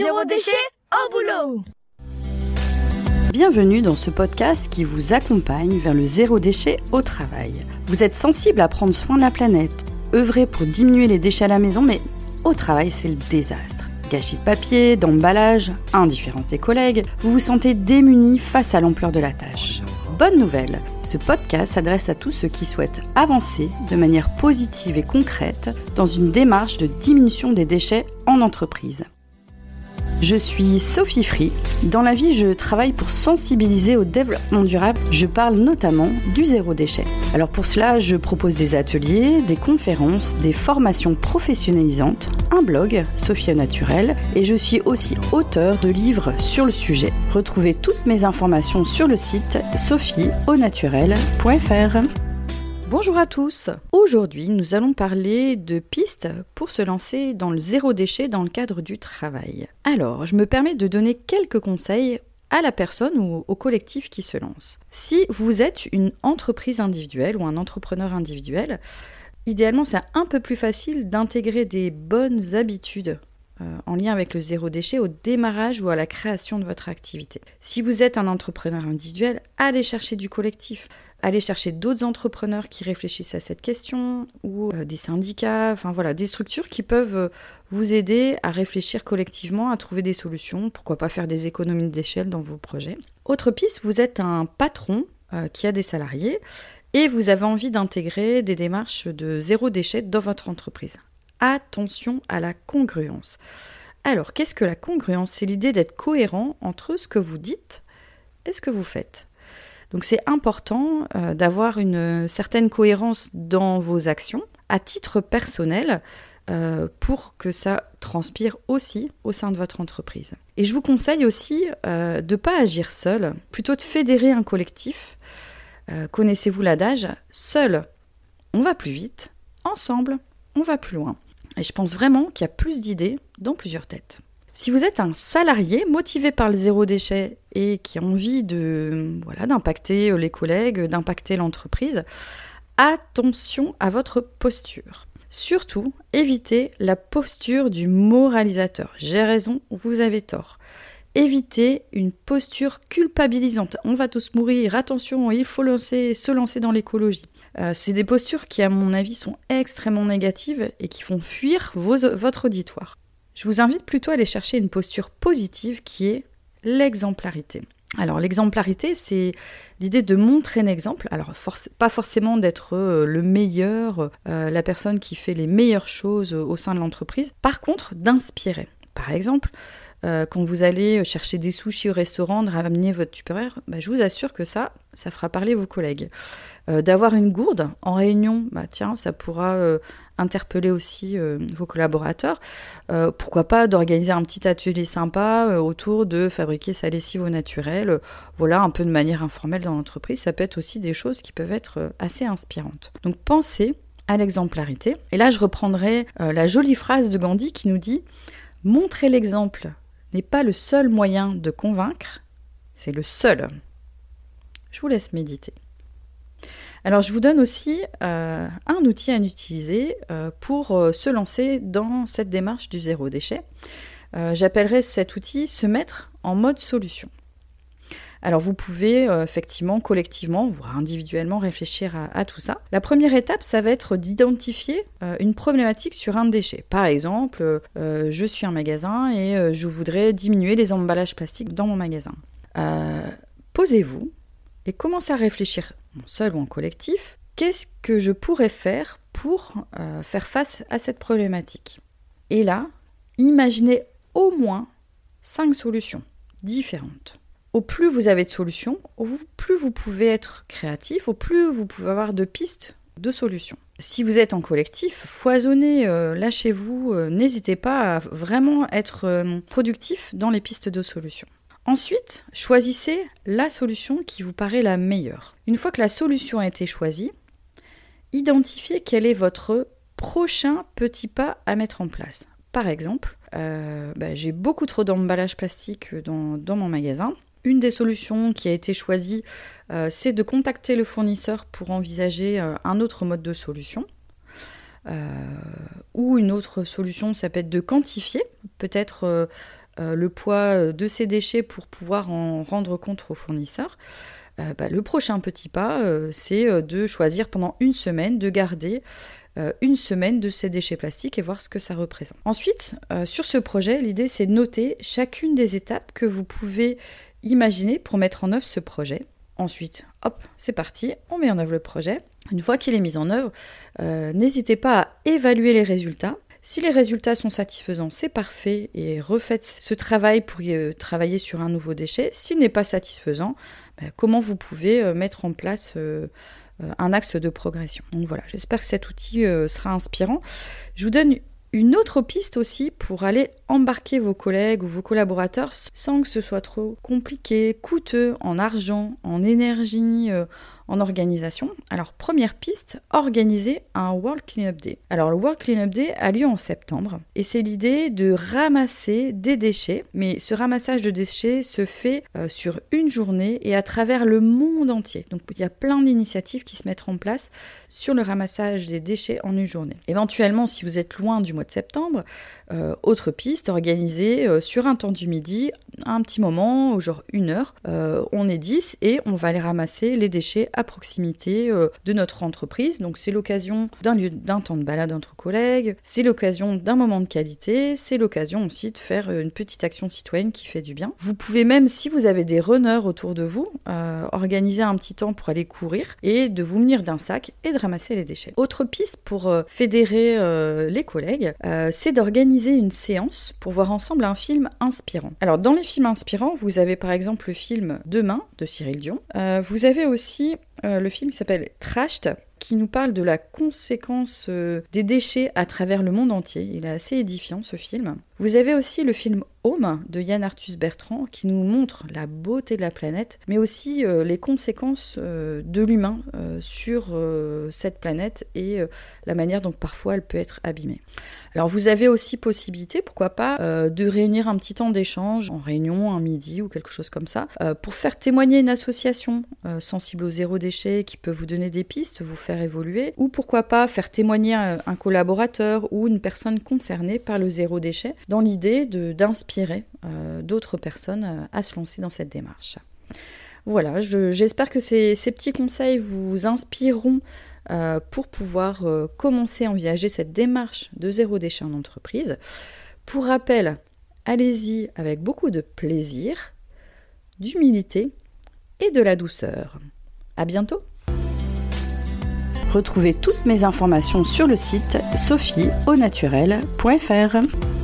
Zéro déchet au boulot Bienvenue dans ce podcast qui vous accompagne vers le zéro déchet au travail. Vous êtes sensible à prendre soin de la planète, œuvrer pour diminuer les déchets à la maison, mais au travail c'est le désastre. Gâchis de papier, d'emballage, indifférence des collègues, vous vous sentez démuni face à l'ampleur de la tâche. Bonne nouvelle, ce podcast s'adresse à tous ceux qui souhaitent avancer de manière positive et concrète dans une démarche de diminution des déchets en entreprise. Je suis Sophie Free. Dans la vie, je travaille pour sensibiliser au développement durable. Je parle notamment du zéro déchet. Alors pour cela, je propose des ateliers, des conférences, des formations professionnalisantes, un blog, Sophia Naturel, et je suis aussi auteur de livres sur le sujet. Retrouvez toutes mes informations sur le site sophieaunaturel.fr. Bonjour à tous. Aujourd'hui, nous allons parler de pistes pour se lancer dans le zéro déchet dans le cadre du travail. Alors, je me permets de donner quelques conseils à la personne ou au collectif qui se lance. Si vous êtes une entreprise individuelle ou un entrepreneur individuel, idéalement, c'est un peu plus facile d'intégrer des bonnes habitudes en lien avec le zéro déchet au démarrage ou à la création de votre activité. Si vous êtes un entrepreneur individuel, allez chercher du collectif aller chercher d'autres entrepreneurs qui réfléchissent à cette question ou euh, des syndicats, voilà, des structures qui peuvent euh, vous aider à réfléchir collectivement, à trouver des solutions, pourquoi pas faire des économies d'échelle dans vos projets. Autre piste, vous êtes un patron euh, qui a des salariés et vous avez envie d'intégrer des démarches de zéro déchet dans votre entreprise. Attention à la congruence. Alors, qu'est-ce que la congruence? C'est l'idée d'être cohérent entre ce que vous dites et ce que vous faites. Donc c'est important euh, d'avoir une certaine cohérence dans vos actions à titre personnel euh, pour que ça transpire aussi au sein de votre entreprise. Et je vous conseille aussi euh, de ne pas agir seul, plutôt de fédérer un collectif. Connaissez-vous l'adage Seul, on va plus vite, ensemble, on va plus loin. Et je pense vraiment qu'il y a plus d'idées dans plusieurs têtes. Si vous êtes un salarié motivé par le zéro déchet et qui a envie de voilà d'impacter les collègues, d'impacter l'entreprise, attention à votre posture. Surtout, évitez la posture du moralisateur. J'ai raison, vous avez tort. Évitez une posture culpabilisante. On va tous mourir, attention, il faut se lancer dans l'écologie. Euh, c'est des postures qui, à mon avis, sont extrêmement négatives et qui font fuir votre auditoire. Je vous invite plutôt à aller chercher une posture positive qui est l'exemplarité. Alors l'exemplarité, c'est l'idée de montrer un exemple. Alors pas forcément d'être euh, le meilleur, euh, la personne qui fait les meilleures choses au sein de l'entreprise. Par contre, d'inspirer. Par exemple, euh, quand vous allez chercher des sushis au restaurant, de ramener votre supérieur, bah, je vous assure que ça, ça fera parler vos collègues. D'avoir une gourde en réunion, bah, tiens, ça pourra interpeller aussi euh, vos collaborateurs. Euh, pourquoi pas d'organiser un petit atelier sympa euh, autour de fabriquer sa lessive au naturel. voilà, un peu de manière informelle dans l'entreprise. Ça peut être aussi des choses qui peuvent être assez inspirantes. Donc pensez à l'exemplarité. Et là, je reprendrai la jolie phrase de Gandhi qui nous dit Montrer l'exemple n'est pas le seul moyen de convaincre, c'est le seul. Je vous laisse méditer. Alors je vous donne aussi euh, un outil à utiliser euh, pour euh, se lancer dans cette démarche du zéro déchet. J'appellerai cet outil se mettre en mode solution. Alors vous pouvez effectivement collectivement, voire individuellement réfléchir à, tout ça. La première étape, ça va être d'identifier une problématique sur un déchet. Par exemple, je suis un magasin et je voudrais diminuer les emballages plastiques dans mon magasin. Posez-vous et commencez à réfléchir seul ou en collectif, qu'est-ce que je pourrais faire pour euh, faire face à cette problématique? Et là, imaginez au moins cinq solutions différentes. Plus vous avez de solutions, plus vous pouvez être créatif, au plus vous pouvez avoir de pistes de solutions. Si vous êtes en collectif, foisonnez, euh, lâchez-vous, euh, n'hésitez pas à vraiment être productif dans les pistes de solutions. Ensuite, choisissez la solution qui vous paraît la meilleure. Une fois que la solution a été choisie, identifiez quel est votre prochain petit pas à mettre en place. Par exemple, euh, bah, j'ai beaucoup trop d'emballage plastique dans, mon magasin. Une des solutions qui a été choisie, euh, c'est de contacter le fournisseur pour envisager euh, un autre mode de solution. ou une autre solution, ça peut être de quantifier, peut-être le poids de ces déchets pour pouvoir en rendre compte aux fournisseurs, bah, le prochain petit pas, c'est de choisir pendant une semaine de garder une semaine de ces déchets plastiques et voir ce que ça représente. Ensuite, sur ce projet, l'idée c'est de noter chacune des étapes que vous pouvez imaginer pour mettre en œuvre ce projet. Ensuite, hop, c'est parti, on met en œuvre le projet. Une fois qu'il est mis en œuvre, euh, n'hésitez pas à évaluer les résultats. Si les résultats sont satisfaisants, c'est parfait et refaites ce travail pour euh, travailler sur un nouveau déchet. S'il n'est pas satisfaisant, ben, comment vous pouvez euh, mettre en place un axe de progression. Donc voilà, j'espère que cet outil sera inspirant. Je vous donne une autre piste aussi pour aller embarquer vos collègues ou vos collaborateurs sans que ce soit trop compliqué, coûteux en argent, en énergie, en organisation. Alors première piste, organiser un World Cleanup Day. Alors le World Cleanup Day a lieu en septembre et c'est l'idée de ramasser des déchets, mais ce ramassage de déchets se fait euh, sur une journée et à travers le monde entier. Donc il y a plein d'initiatives qui se mettent en place sur le ramassage des déchets en une journée. Éventuellement, si vous êtes loin du mois de septembre, euh, autre piste, organiser euh, sur un temps du midi un petit moment, genre une heure, on est 10 et on va aller ramasser les déchets à proximité euh, de notre entreprise. Donc c'est l'occasion d'un lieu d'un temps de balade entre collègues, c'est l'occasion d'un moment de qualité, c'est l'occasion aussi de faire euh, une petite action citoyenne qui fait du bien. Vous pouvez même, si vous avez des runners autour de vous, euh, organiser un petit temps pour aller courir et de vous munir d'un sac et de ramasser les déchets. Autre piste pour fédérer les collègues, c'est d'organiser une séance pour voir ensemble un film inspirant. Alors dans les films inspirants, vous avez par exemple le film Demain de Cyril Dion. vous avez aussi euh, le film s'appelle Trashed, qui nous parle de la conséquence euh, des déchets à travers le monde entier. Il est assez édifiant ce film. Vous avez aussi le film Home de Yann Arthus Bertrand qui nous montre la beauté de la planète, mais aussi euh, les conséquences de l'humain sur cette planète et la manière dont parfois elle peut être abîmée. Alors vous avez aussi possibilité, pourquoi pas, euh, de réunir un petit temps d'échange en réunion, un midi ou quelque chose comme ça, euh, pour faire témoigner une association euh, sensible au zéro déchet qui peut vous donner des pistes, vous faire évoluer, ou pourquoi pas faire témoigner un, collaborateur ou une personne concernée par le zéro déchet dans l'idée d'inspirer d'autres personnes à se lancer dans cette démarche. Voilà, j'espère que ces, petits conseils vous inspireront euh, pour pouvoir euh, commencer à envisager cette démarche de zéro déchet en entreprise. Pour rappel, allez-y avec beaucoup de plaisir, d'humilité et de la douceur. À bientôt! Retrouvez toutes mes informations sur le site sophieaunaturel.fr.